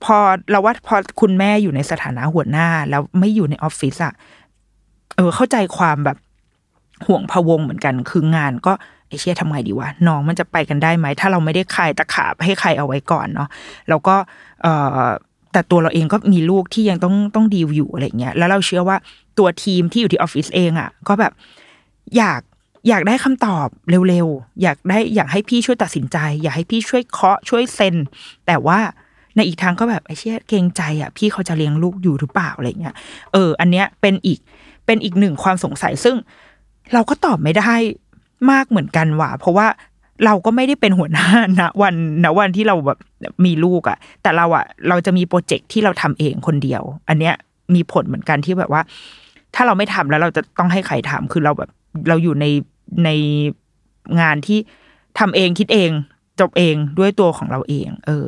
พอเราว่าพอคุณแม่อยู่ในสถานะหัวหน้า แล้วไม่อยู่ในออฟฟิศอะเออ เข้าใจความแบบห่วงพะวงเหมือนกัน คืองานก็ไอเชี่ยทำไงดีวะน้องมันจะไปกันได้ไหม ถ้าเราไม่ได้คายตะขาบให้ใครเอาไว้ก่อนเนาะแล้วก็เออ แต่ตัวเราเองก็มีลูกที่ยังต้องต้องดีลอยู่อะไรเงี้ยแล้วเราเชื่อว่าตัวทีมที่อยู่ที่ออฟฟิศเองอะ่ะ ก็แบบอยากอยากได้คำตอบเร็วๆ อยากได้อยากให้พี่ช่วยตัดสินใจ อยากให้พี่ช่วยเคาะช่วยเซ็น แต่ว่าในอีกทางก็แบบไอ้เชี่ยเกรงใจอะพี่เขาจะเลี้ยงลูกอยู่หรือเปล่าอะไรเงี้ยเออ อันเนี้ยเป็นอีกเป็นอีกหนึ่งความสงสัยซึ่ง เราก็ตอบไม่ได้มากเหมือนกันว่ะเพราะว่า เราก็ไม่ได้เป็นหัวหน้าณวันณวันที่เราแบบมีลูกอะ่ะ แต่เราอะ่ะ เราจะมีโปรเจกต์ที่เราทำเองคนเดียว อันเนี้ยมีผลเหมือนกันที่แบบว่า ถ้าเราไม่ทำแล้วเราจะต้องให้ใครทำคือเราแบบ เราอยู่ในในงานที่ทำเองคิดเอง จบเองด้วยตัวของเราเอง เออ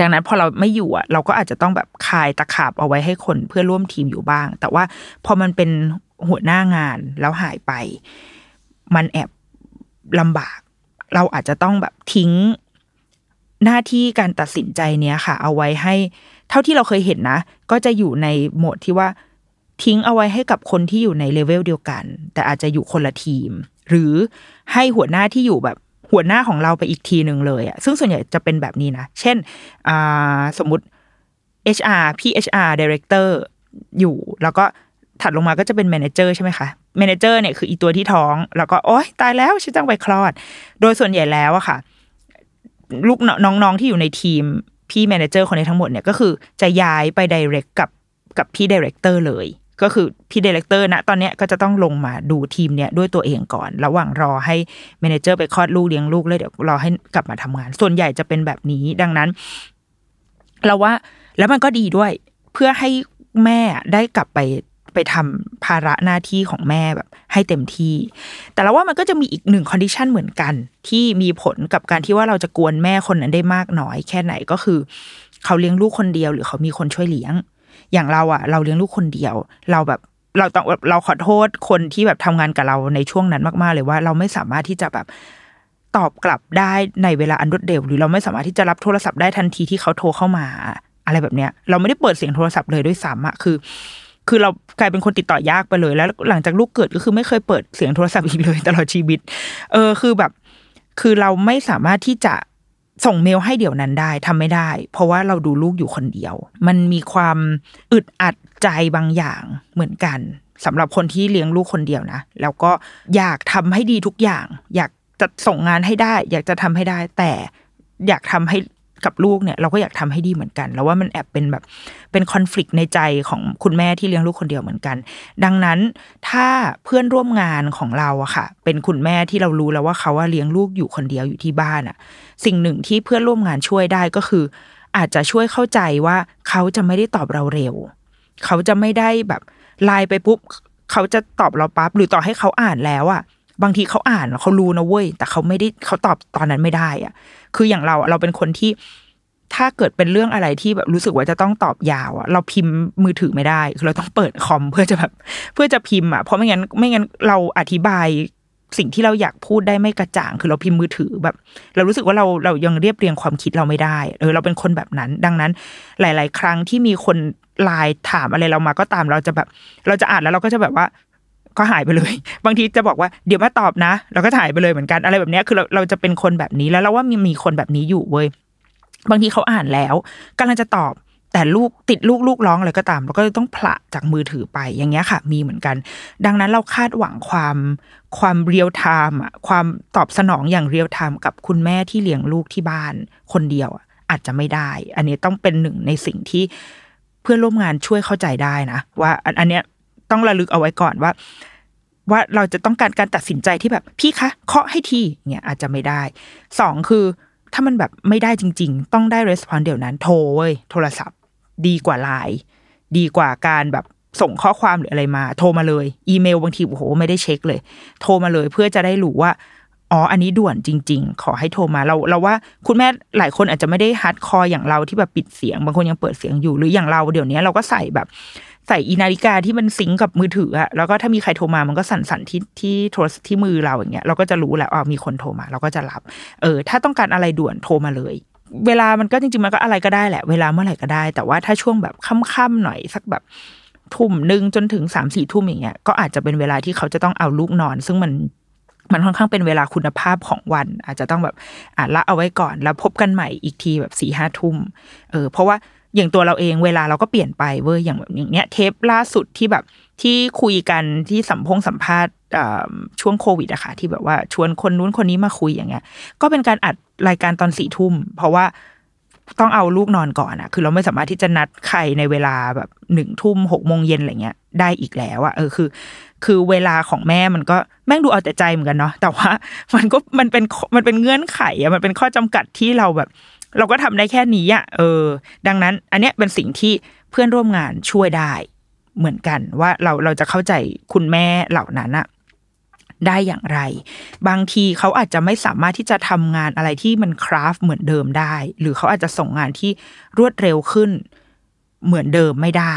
ดังนั้นพอเราไม่อยู่อะ เราก็อาจจะต้องแบบคายตะขาบเอาไว้ให้คนเพื่อร่วมทีมอยู่บ้าง แต่ว่าพอมันเป็นหัวหน้างานแล้วหายไป มันแอบลำบาก เราอาจจะต้องแบบทิ้งหน้าที่การตัดสินใจเนี้ยค่ะ เอาไว้ให้ เท่าที่เราเคยเห็นนะ ก็จะอยู่ในโหมดที่ว่าทิ้งเอาไว้ให้กับคนที่อยู่ในเลเวลเดียวกัน แต่อาจจะอยู่คนละทีม หรือให้หัวหน้าที่อยู่แบบหัวหน้าของเราไปอีกทีหนึ่งเลยอะซึ่งส่วนใหญ่จะเป็นแบบนี้นะ เช่นสมมติ HR พี่ HR Director อยู่ แล้วก็ถัดลงมาก็จะเป็น manager ใช่ไหมคะ manager เนี่ยคืออีตัวที่ท้อง แล้วก็โอ๊ยตายแล้วฉันต้องไปคลอด โดยส่วนใหญ่แล้วอะค่ะ ลูกน้องๆที่อยู่ในทีมพี่ manager คนนี้ทั้งหมดเนี่ยก็คือจะย้ายไป direct กับกับพี่ director เลย ก็คือพี่ director นะตอนเนี้ยก็จะต้องลงมาดูทีมเนี้ยด้วยตัวเองก่อน ระหว่างรอให้manager ไปคลอดลูกเลี้ยงลูกเลยเดี๋ยวรอให้กลับมาทำงาน ส่วนใหญ่จะเป็นแบบนี้ดังนั้น เราว่าแล้วมันก็ดีด้วยเพื่อให้แม่ได้กลับไป ไปทำภาระหน้าที่ของแม่แบบ ให้เต็มที่ แต่เราว่ามันก็จะมีอีกหนึ่ง condition เหมือนกัน ที่มีผลกับการที่ว่าเราจะกวนแม่คนนั้นได้มากน้อย แค่ไหนก็คือ เขาเลี้ยงลูกคนเดียว หรือเขามีคนช่วยเลี้ยง อย่างเราอะเราเลี้ยงลูกคนเดียว เราแบบเราต้องเราขอโทษคนที่แบบทำงานกับเราในช่วงนั้นมาก ๆ เลยว่าเราไม่สามารถที่จะแบบตอบกลับได้ในเวลาอันรวดเร็ว หรือเราไม่สามารถที่จะรับโทรศัพท์ได้ทันทีที่เขาโทรเข้ามา อะไรแบบเนี้ย เราไม่ได้เปิดเสียงโทรศัพท์เลยด้วยซ้ำอะคือ คือเรากลายเป็นคนติดต่อยากไปเลย แล้วหลังจากลูกเกิดก็คือไม่เคยเปิดเสียงโทรศัพท์อีกเลยตลอดชีวิต เออคือแบบ คือเราไม่สามารถที่จะส่งเมลให้เดี๋ยวนั้นได้ทำไม่ได้ เพราะว่าเราดูลูกอยู่คนเดียว มันมีความอึดอัดใจบางอย่างเหมือนกันสำหรับคนที่เลี้ยงลูกคนเดียวนะแล้วก็อยากทำให้ดีทุกอย่าง อยากจะส่งงานให้ได้ อยากจะทำให้ได้ แต่อยากทำให้ กับลูกเนี่ยเราก็อยากทำให้ดีเหมือนกัน แล้วว่ามันแอบเป็นแบบเป็นคอน FLICT ในใจของคุณแม่ที่เลี้ยงลูกคนเดียวเหมือนกัน ดังนั้นถ้าเพื่อนร่วมงานของเราอะค่ะ เป็นคุณแม่ที่เรารู้แล้วว่าเขาว่าเลี้ยงลูกอยู่คนเดียวอยู่ที่บ้านอะสิ่งหนึ่งที่เพื่อนร่วมงานช่วยได้ก็คือ อาจจะช่วยเข้าใจว่าเขาจะไม่ได้ตอบเราเร็ว เขาจะไม่ได้แบบไลน์ไปปุ๊บเขาจะตอบเราปั๊บหรือต่อให้เขาอ่านแล้วอะ บางทีเขาอ่านเขารู้นะเว้ย แต่เขาไม่ได้เขาตอบตอนนั้นไม่ได้อะคืออย่างเราเราเป็นคนที่ถ้าเกิดเป็นเรื่องอะไรที่แบบรู้สึกว่าจะต้องตอบยาวอะเราพิมพ์มือถือไม่ได้คือเราต้องเปิดคอมเพื่อจะแบบเพื่อจะพิมพ์อะเพราะไม่งั้นไม่งั้นเราอธิบายสิ่งที่เราอยากพูดได้ไม่กระจ่าง คือเราพิมพ์มือถือแบบ เรารู้สึกว่าเราเรายังเรียบเรียงความคิดเราไม่ได้เออเราเป็นคนแบบนั้น ดังนั้น หลาย ๆ ครั้งที่มีคนไลน์ถามอะไรเรามาก็ตามเราจะแบบ เราจะอ่านแล้วเราก็จะแบบว่า ก็หายไปเลย บางทีจะบอกว่าเดี๋ยวมาตอบนะ เราก็ถ่ายไปเลยเหมือนกันอะไรแบบนี้คือเราเราจะเป็นคนแบบนี้แล้วเราว่ามีมีคนแบบนี้อยู่เว้ยบางทีเขาอ่านแล้วกำลังจะตอบแต่ลูกติดลูกลูกร้องอะไรก็ตามเราก็ต้องผละจากมือถือไปอย่างเงี้ยค่ะ มีเหมือนกัน ดังนั้นเราคาดหวังความความ real time อะความตอบสนองอย่าง real time กับคุณแม่ที่เลี้ยงลูกที่บ้านคนเดียวอะอาจจะไม่ได้ อันนี้ต้องเป็นหนึ่งในสิ่งที่เพื่อนร่วมงานช่วยเข้าใจได้นะ ว่าอันเนี้ย ต้องระลึกเอาไว้ก่อนว่า ว่าเราจะต้องการการตัดสินใจที่แบบ พี่คะเคาะให้ทีเนี่ยอาจจะไม่ได้สองคือถ้ามันแบบไม่ได้จริง ๆ ต้องได้ respond เดี๋ยวนั้นโทรเว้ยโทรศัพท์ ดีกว่าไลน์ดีกว่าการแบบส่งข้อความหรืออะไรมา โทรมาเลย อีเมลบางทีโอ้โหไม่ได้เช็คเลย โทรมาเลยเพื่อจะได้รู้ว่าอ๋อ อันนี้ด่วนจริง ๆ ขอให้โทรมาเราเราว่าคุณแม่หลายคนอาจจะไม่ได้ hardcore อย่างเราที่แบบปิดเสียง บางคนยังเปิดเสียงอยู่หรืออย่างเราเดี๋ยวนี้เราก็ใส่แบบ ใส่อีนาฬิกาที่มัน sync กับมือถืออะแล้วก็ถ้ามีใครโทรมามันก็สั่นๆที่ที่โทรที่มือเราอย่างเงี้ยเราก็จะรู้แหละอ๋อมีคนโทรมา เราก็จะรับ เออ ถ้าต้องการอะไรด่วนโทรมาเลย เวลามันก็จริงๆมันก็อะไรก็ได้แหละ เวลาเมื่อไหร่ก็ได้ แต่ว่าถ้าช่วงแบบค่ำๆหน่อยสักแบบทุ่มหนึ่งจนถึงสามสี่ทุ่มอย่างเงี้ยก็อาจจะเป็นเวลาที่เขาจะต้องเอาลูกนอน ซึ่งมันมันค่อนข้างเป็นเวลาคุณภาพของวัน อาจจะต้องแบบอ่านละเอาไว้ก่อน แล้วพบกันใหม่อีกทีแบบสี่ห้าทุ่มเออเพราะว่า อย่างตัวเราเองเวลาเราก็เปลี่ยนไปเว้ยอย่างแบบอย่างเนี้ย เทปล่าสุดที่แบบที่คุยกันที่สัมพงสัมภาษณ์ช่วงโควิดอะค่ะที่แบบว่าชวนคนนู้นคนนี้มาคุยอย่างเงี้ย ก็เป็นการอัดรายการตอนสี่ทุ่ม เพราะว่าต้องเอาลูกนอนก่อนอะคือเราไม่สามารถที่จะนัดใครในเวลาแบบหนึ่งทุ่มหกโมงเย็นอะไรเงี้ยได้อีกแล้วอะเออคือ คือเวลาของแม่มันก็แม่งดูเอาแต่ใจเหมือนกันเนาะแต่ว่ามันก็มันเป็นมันเป็นเงื่อนไขอะมันเป็นข้อจำกัดที่เราแบบ เราก็ทำได้แค่นี้อะเออ ดังนั้น อันเนี้ยเป็นสิ่งที่เพื่อนร่วมงานช่วยได้เหมือนกันว่าเราเราจะเข้าใจคุณแม่เหล่านั้นอะได้อย่างไร บางทีเขาอาจจะไม่สามารถที่จะทำงานอะไรที่มันคราฟเหมือนเดิมได้ หรือเขาอาจจะส่งงานที่รวดเร็วขึ้นเหมือนเดิมไม่ได้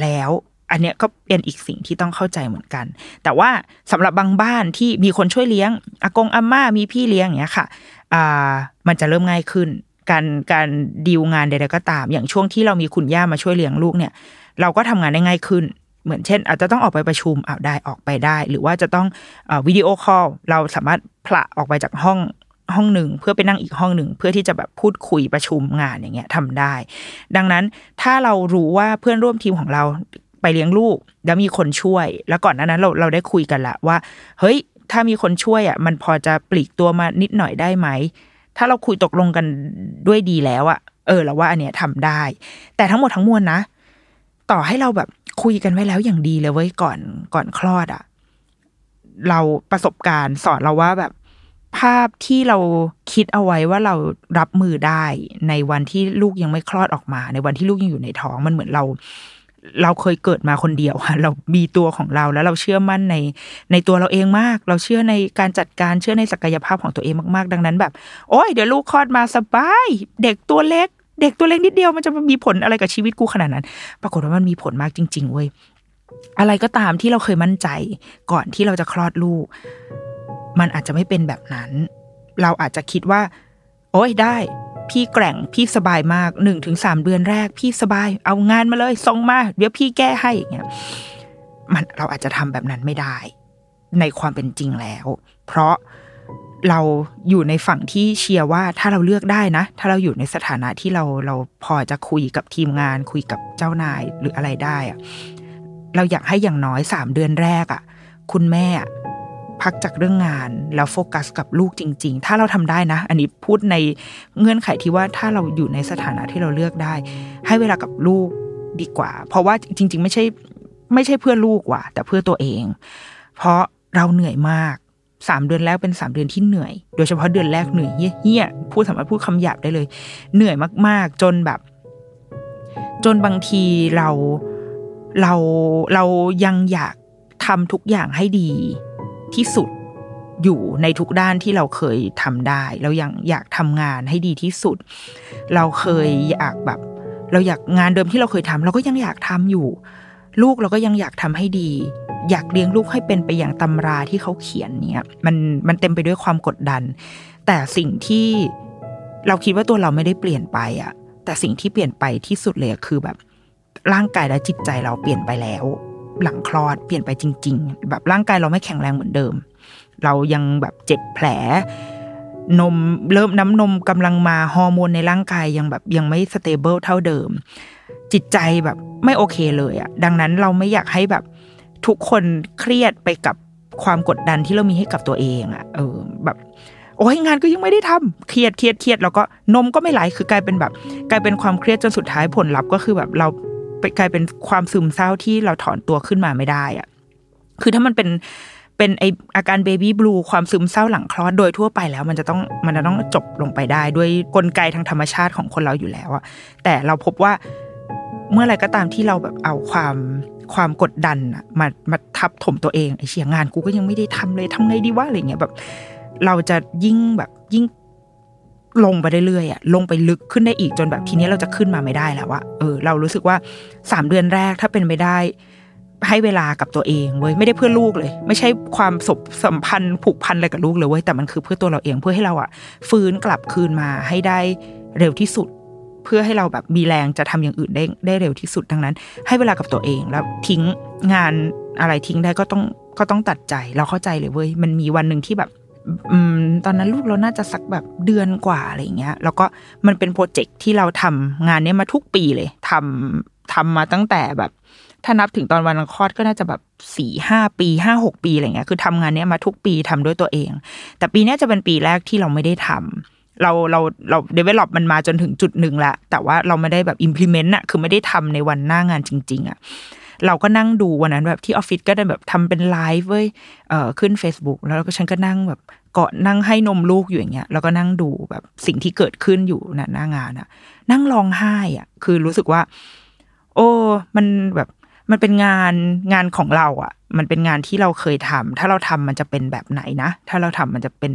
แล้ว อันเนี้ยก็เป็นอีกสิ่งที่ต้องเข้าใจเหมือนกัน แต่ว่าสำหรับบางบ้านที่มีคนช่วยเลี้ยงอากงอาม่ามีพี่เลี้ยงอย่างเงี้ยค่ะอ่ามันจะเริ่มง่ายขึ้น การการดีลงานใดๆก็ตาม อย่างช่วงที่เรามีคุณย่ามาช่วยเลี้ยงลูกเนี่ย เราก็ทำงานได้ง่ายขึ้นเหมือนเช่น อาจจะต้องออกไปประชุมอาได้ออกไปได้ หรือว่าจะต้องวิดีโอคอลเราสามารถผละออกไปจากห้องห้องหนึ่งเพื่อไปนั่งอีกห้องหนึ่งเพื่อที่จะแบบพูดคุยประชุมงานอย่างเงี้ยทำได้ ดังนั้นถ้าเรารู้ว่าเพื่อนร่วมทีมของเราไปเลี้ยงลูก แล้วมีคนช่วย แล้วก่อนหน้านั้นเราเราได้คุยกันละว่า เฮ้ย ถ้ามีคนช่วยอะมันพอจะปลีกตัวมานิดหน่อยได้ไหม ถ้าเราคุยตกลงกันด้วยดีแล้วอะเออเราว่าอันเนี้ยทำได้ แต่ทั้งหมดทั้งมวลนะ ต่อให้เราแบบคุยกันไว้แล้วอย่างดีเลยเว้ยก่อนก่อนคลอดอะเราประสบการณ์สอนเราว่าแบบภาพที่เราคิดเอาไว้ว่าเรารับมือได้ในวันที่ลูกยังไม่คลอดออกมา ในวันที่ลูกยังอยู่ในท้องมันเหมือนเรา เราเคยเกิดมาคนเดียวเรามีตัวของเราแล้วเราเชื่อมั่นในในตัวเราเองมาก เราเชื่อในการจัดการเชื่อในศักยภาพของตัวเองมากๆ ดังนั้นแบบ โอ้ยเดี๋ยวลูกคลอดมาสบาย เด็กตัวเล็ก เด็กตัวเล็กนิดเดียวมันจะมีผลอะไรกับชีวิตกูขนาดนั้น ปรากฏว่ามันมีผลมากจริง ๆเว้ยอะไรก็ตามที่เราเคยมั่นใจ ก่อนที่เราจะคลอดลูก มันอาจจะไม่เป็นแบบนั้น เราอาจจะคิดว่า โอ้ยได้ พี่แกร่งพี่สบายมากหนึ่งถึงสามเดือนแรก พี่สบาย เอางานมาเลยส่งมา เดี๋ยวพี่แก้ให้อย่างเงี้ยมันเราอาจจะทำแบบนั้นไม่ได้ ในความเป็นจริงแล้ว เพราะเราอยู่ในฝั่งที่เชียร์ว่าถ้าเราเลือกได้นะ ถ้าเราอยู่ในสถานะที่เราเราพอจะคุยกับทีมงาน คุยกับเจ้านายหรืออะไรได้อะเราอยากให้อย่างน้อยสามเดือนแรกอะคุณแม่อะ พักจากเรื่องงาน แล้วโฟกัสกับลูกจริง ๆ ถ้าเราทำได้นะ อันนี้พูดในเงื่อนไขที่ว่าถ้าเราอยู่ในสถานะที่เราเลือกได้ ให้เวลากับลูกดีกว่า เพราะว่าจริง ๆ ไม่ใช่ไม่ใช่เพื่อลูกว่ะ แต่เพื่อตัวเอง เพราะเราเหนื่อยมากสามเดือนแรกเป็นสามเดือนที่เหนื่อย โดยเฉพาะเดือนแรกเหนื่อยเฮี้ยๆพูดสามารถพูดคำหยาบได้เลย เหนื่อยมาก ๆ จนแบบ จนบางทีเราเราเรายังอยากทำทุกอย่างให้ดี ที่สุดอยู่ในทุกด้านที่เราเคยทำได้ เรายังอยากทำงานให้ดีที่สุด เราเคยอยากแบบ เราอยากงานเดิมที่เราเคยทำเราก็ยังอยากทำอยู่ ลูกเราก็ยังอยากทำให้ดี อยากเลี้ยงลูกให้เป็นไปอย่างตำราที่เขาเขียนเนี่ย มันมันเต็มไปด้วยความกดดัน แต่สิ่งที่เราคิดว่าตัวเราไม่ได้เปลี่ยนไปอะแต่สิ่งที่เปลี่ยนไปที่สุดเลยคือแบบ ร่างกายและจิตใจเราเปลี่ยนไปแล้ว หลังคลอดเปลี่ยนไปจริง ๆ แบบร่างกายเราไม่แข็งแรงเหมือนเดิม เรายังแบบเจ็บแผล นมเริ่มน้ำนมกำลังมาฮอร์โมนในร่างกายยังแบบยังไม่ stable เท่าเดิม จิตใจแบบไม่โอเคเลยอะดังนั้นเราไม่อยากให้แบบทุกคนเครียดไปกับความกดดันที่เรามีให้กับตัวเองอะเออแบบโอ้ยงานก็ยังไม่ได้ทำเครียดเครียดเครียดแล้วก็นมก็ไม่ไหลคือกลายเป็นแบบ กลายเป็นความเครียดจนสุดท้ายผลลัพธ์ก็คือแบบเรา กลายเป็นความซึมเศร้าที่เราถอนตัวขึ้นมาไม่ได้อะคือถ้ามันเป็นเป็นไออาการเบบี้บลูความซึมเศร้าหลังคลอดโดยทั่วไปแล้ว มันจะต้องมันจะต้องจบลงไปได้ด้วยกลไกทางธรรมชาติของคนเราอยู่แล้วอะแต่เราพบว่าเมื่อไรก็ตามที่เราแบบเอาความความกดดันอะมามาทับถมตัวเองไอเชียงานกูก็ยังไม่ได้ทำเลยทำไงดีวะอะไรเงี้ยแบบ เราจะยิ่งแบบยิ่ง ลงไปเรื่อยๆอะลงไปลึกขึ้นได้อีกจนแบบทีนี้เราจะขึ้นมาไม่ได้แล้วอะเออเรารู้สึกว่าสามเดือนแรกถ้าเป็นไม่ได้ให้เวลากับตัวเองเว้ยไม่ได้เพื่อลูกเลย ไม่ใช่ความสบสัมพันธ์ผูกพันอะไรกับลูกเลยเว้ยแต่มันคือเพื่อตัวเราเองเพื่อให้เราอะฟื้นกลับคืนมาให้ได้เร็วที่สุด เพื่อให้เราแบบมีแรงจะทำอย่างอื่นได้ได้เร็วที่สุดดังนั้น ให้เวลากับตัวเองแล้วทิ้งงานอะไรทิ้งได้ก็ต้องก็ต้องตัดใจเราเข้าใจเลยเว้ยมันมีวันหนึ่งที่แบบ ตอนนั้นลูกเราน่าจะสักแบบเดือนกว่าอะไรเงี้ย แล้วก็มันเป็นโปรเจกต์ที่เราทำงานเนี้ยมาทุกปีเลยทำทำมาตั้งแต่แบบ ถ้านับถึงตอนวันคลอดก็น่าจะแบบสี่ห้าปีห้าหกปีอะไรเงี้ย คือทำงานเนี้ยมาทุกปีทำด้วยตัวเอง แต่ปีนี้จะเป็นปีแรกที่เราไม่ได้ทำเราเราเราเดเวล็อปมันมาจนถึงจุดหนึ่งละแต่ว่าเราไม่ได้แบบ implement อะคือไม่ได้ทำในวันหน้างานจริง ๆอะ เราก็นั่งดูวันนั้นแบบที่ออฟฟิศก็ได้แบบทำเป็นไลฟ์เว้ยเออขึ้น Facebook แล้วก็ฉันก็นั่งแบบเกาะนั่งให้นมลูกอยู่อย่างเงี้ยแล้วก็นั่งดูแบบสิ่งที่เกิดขึ้นอยู่นะหน้างานอะนั่งร้องไห้อะคือรู้สึกว่า โอ้มันแบบมันเป็นงานงานของเราอะ่ะมันเป็นงานที่เราเคยทำถ้าเราทำมันจะเป็นแบบไหนนะ ถ้าเราทำมันจะเป็น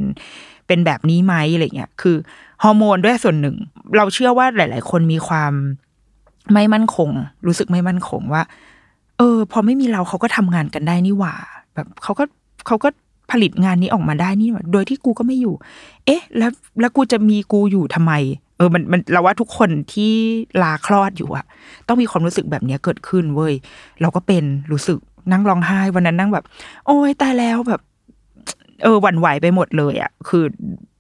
เป็นแบบนี้ไหมอะไรเงี้ยคือฮอร์โมนด้วยส่วนหนึ่ง เราเชื่อว่าหลาย ๆ คนมีความไม่มั่นคง รู้สึกไม่มั่นคงว่า เออ พอไม่มีเราเขาก็ทำงานกันได้นี่หว่า แบบเขาก็เขาก็ผลิตงานนี้ออกมาได้นี่หว่าโดยที่กูก็ไม่อยู่ เอ๊ะ แล้วแล้วกูจะมีกูอยู่ทำไม เออ มันมันเราว่าทุกคนที่ลาคลอดอยู่อะต้องมีความรู้สึกแบบนี้เกิดขึ้นเว้ยเราก็เป็นรู้สึกนั่งร้องไห้ วันนั้นนั่งแบบ โอ้ยตายแล้วแบบ เออหวั่นไหวไปหมดเลยอะคือ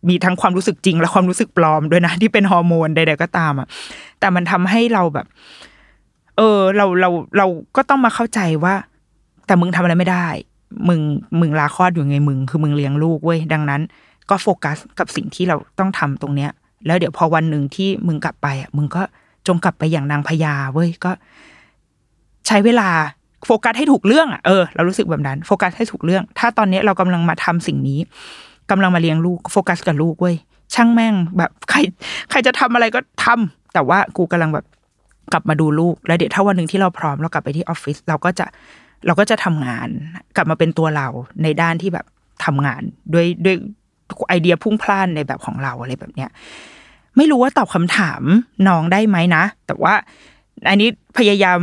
มีทั้งความรู้สึกจริงและความรู้สึกปลอมด้วยนะที่เป็นฮอร์โมนใดๆก็ตามอะแต่มันทำให้เราแบบ เออ เราเราเราก็ต้องมาเข้าใจว่า แต่มึงทำอะไรไม่ได้ มึงมึงลาคลอดอยู่ไงมึง คือมึงเลี้ยงลูกเว้ยดังนั้น ก็โฟกัสกับสิ่งที่เราต้องทำตรงเนี้ย แล้วเดี๋ยวพอวันหนึ่งที่มึงกลับไปอะมึงก็จงกลับไปอย่างนางพญาเว้ยก็ ใช้เวลาโฟกัสให้ถูกเรื่องอะเออเรารู้สึกแบบนั้น โฟกัสให้ถูกเรื่อง ถ้าตอนนี้เรากำลังมาทำสิ่งนี้กำลังมาเลี้ยงลูกโฟกัสกับลูกเว้ยช่างแม่งแบบ ใคร ใครจะทำอะไรก็ทำแต่ว่ากูกำลังแบบ กลับมาดูลูก แล้วเดี๋ยวถ้าวันหนึ่งที่เราพร้อมเรากลับไปที่ออฟฟิศเราก็จะเราก็จะทำงาน กลับมาเป็นตัวเราในด้านที่แบบทำงานด้วยด้วยไอเดียพุ่งพล่านในแบบของเราอะไรแบบเนี้ยไม่รู้ว่าตอบคำถามน้องได้ไหมนะ แต่ว่าอันนี้พยายาม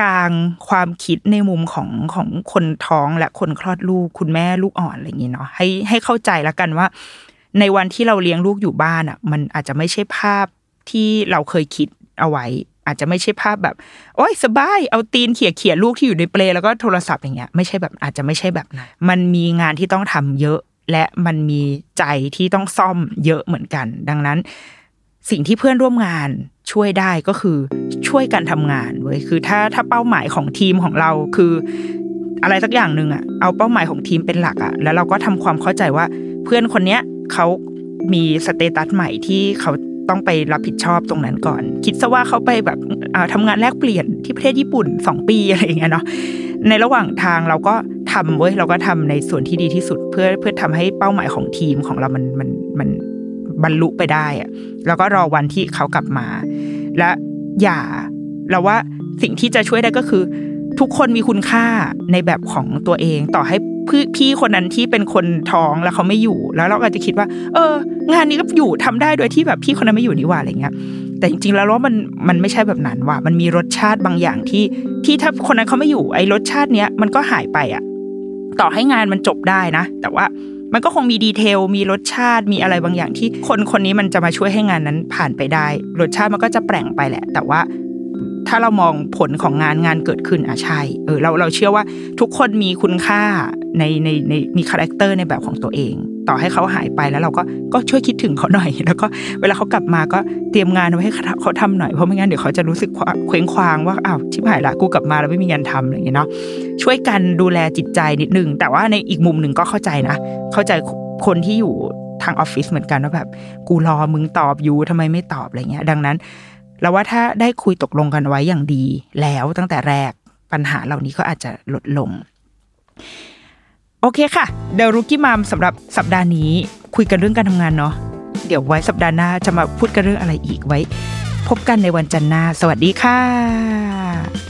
กลางความคิดในมุมของของคนท้องและคนคลอดลูกคุณแม่ลูกอ่อนอะไรอย่างนี้เนาะให้ให้เข้าใจแล้วกันว่า ในวันที่เราเลี้ยงลูกอยู่บ้านอะ มันอาจจะไม่ใช่ภาพที่เราเคยคิดเอาไว้ อาจจะไม่ใช่ภาพแบบ โอ้ยสบายเอาตีนเขี่ยเขี่ยลูกที่อยู่ในเปลแล้วก็โทรศัพท์อย่างเงี้ยไม่ใช่แบบอาจจะไม่ใช่แบบนั้นมันมีงานที่ต้องทำเยอะ และมันมีใจที่ต้องซ่อมเยอะเหมือนกัน ดังนั้น สิ่งที่เพื่อนร่วมงานช่วยได้ก็คือช่วยกันทำงานเว้ยคือถ้าถ้าเป้าหมายของทีมของเราคือ อะไรสักอย่างหนึ่งอะเอาเป้าหมายของทีมเป็นหลักอะแล้วเราก็ทำความเข้าใจว่าเพื่อนคนเนี้ยเขามีสเตตัสใหม่ที่เขา ต้องไปรับผิดชอบตรงนั้นก่อน คิดซะว่าเขาไปแบบอ่าทำงานแลกเปลี่ยนที่ประเทศญี่ปุ่นสองปีอะไรอย่างเงี้ยเนาะในระหว่างทางเราก็ทำเว้ยเราก็ทำในส่วนที่ดีที่สุดเพื่อเพื่อทำให้เป้าหมายของทีมของเรามันมันมันบรรลุไปได้อะแล้วก็รอวันที่เขากลับมา และอย่าเราว่าสิ่งที่จะช่วยได้ก็คือ ทุกคนมีคุณค่าในแบบของตัวเอง ต่อให้พี่คนนั้นที่เป็นคนท้องแล้วเขาไม่อยู่ แล้วเราก็จะคิดว่า เออ งานนี้ก็อยู่ทำได้โดยที่แบบพี่คนนั้นไม่อยู่นี่หว่าอะไรเงี้ยแต่จริงๆแล้วว่ามันมันไม่ใช่แบบนั้นว่ะมันมีรสชาติบางอย่างที่ที่ถ้าคนนั้นเขาไม่อยู่ไอ้รสชาติเนี้ยมันก็หายไปอะ ต่อให้งานมันจบได้นะ แต่ว่ามันก็คงมีดีเทล มีรสชาติ มีอะไรบางอย่างที่คนคนนี้มันจะมาช่วยให้งานนั้นผ่านไปได้ รสชาติมันก็จะแปลงไปแหละ แต่ว่า ถ้าเรามองผลของงานงานเกิดขึ้นอะใช่เออเราเราเชื่อว่าทุกคนมีคุณค่าในในในมี character ในแบบของตัวเอง ต่อให้เขาหายไปแล้วเราก็ก็ช่วยคิดถึงเขาหน่อย แล้วก็เวลาเขากลับมาก็เตรียมงานไว้ให้เขาเขาทำหน่อยเพราะไม่งั้นเดี๋ยวเขาจะรู้สึกเคว้งคว้างว่าอ้าวชิบหายละกูกลับมาแล้วไม่มีงานทำอะไรอย่างเงี้ยเนาะช่วยกันดูแลจิตใจนิดนึงแต่ว่าในอีกมุมหนึ่งก็เข้าใจนะ เข้าใจคนที่อยู่ทางออฟฟิศเหมือนกันว่าแบบกูรอมึงตอบอยู่ทำไมไม่ตอบอะไรเงี้ย ดังนั้น เราว่าถ้าได้คุยตกลงกันไว้อย่างดี แล้วตั้งแต่แรกปัญหาเหล่านี้ก็อาจจะลดลง โอเคค่ะเดรุกี้มามสำหรับสัปดาห์นี้คุยกันเรื่องการทำงานเนาะเดี๋ยวไว้สัปดาห์หน้าจะมาพูดกันเรื่องอะไรอีกไว้ พบกันในวันจันทร์หน้า สวัสดีค่ะ